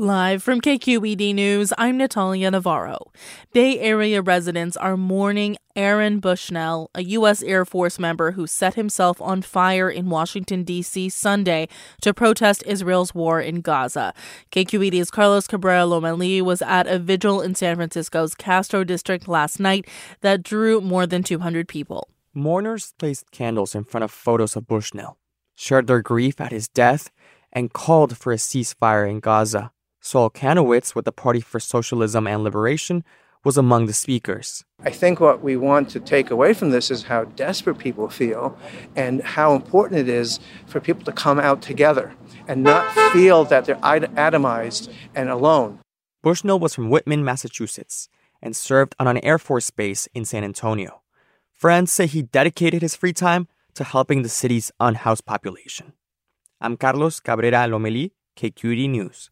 Live from KQED News, I'm Natalia Navarro. Bay Area residents are mourning Aaron Bushnell, a U.S. Air Force member who set himself on fire in Washington, D.C. Sunday to protest Israel's war in Gaza. KQED's Carlos Cabrera Lomeli was at a vigil in San Francisco's Castro district last night that drew more than 200 people. Mourners placed candles in front of photos of Bushnell, shared their grief at his death, and called for a ceasefire in Gaza. Saul Kanowitz with the Party for Socialism and Liberation was among the speakers. I think what we want to take away from this is how desperate people feel and how important it is for people to come out together and not feel that they're atomized and alone. Bushnell was from Whitman, Massachusetts, and served on an Air Force base in San Antonio. Friends say he dedicated his free time to helping the city's unhoused population. I'm Carlos Cabrera Lomeli, KQED News.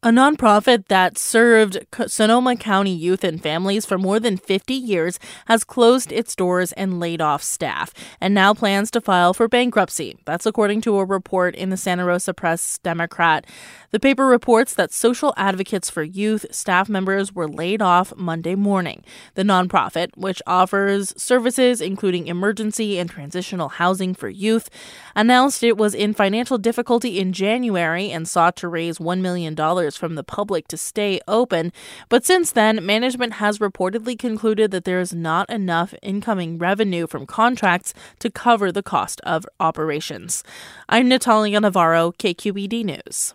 A nonprofit that served Sonoma County youth and families for more than 50 years has closed its doors and laid off staff, and now plans to file for bankruptcy. That's according to a report in the Santa Rosa Press Democrat. The paper reports that social advocates for youth staff members were laid off Monday morning. The nonprofit, which offers services including emergency and transitional housing for youth, announced it was in financial difficulty in January and sought to raise $1 million from the public to stay open. But since then, management has reportedly concluded that there is not enough incoming revenue from contracts to cover the cost of operations. I'm Natalia Navarro, KQED News.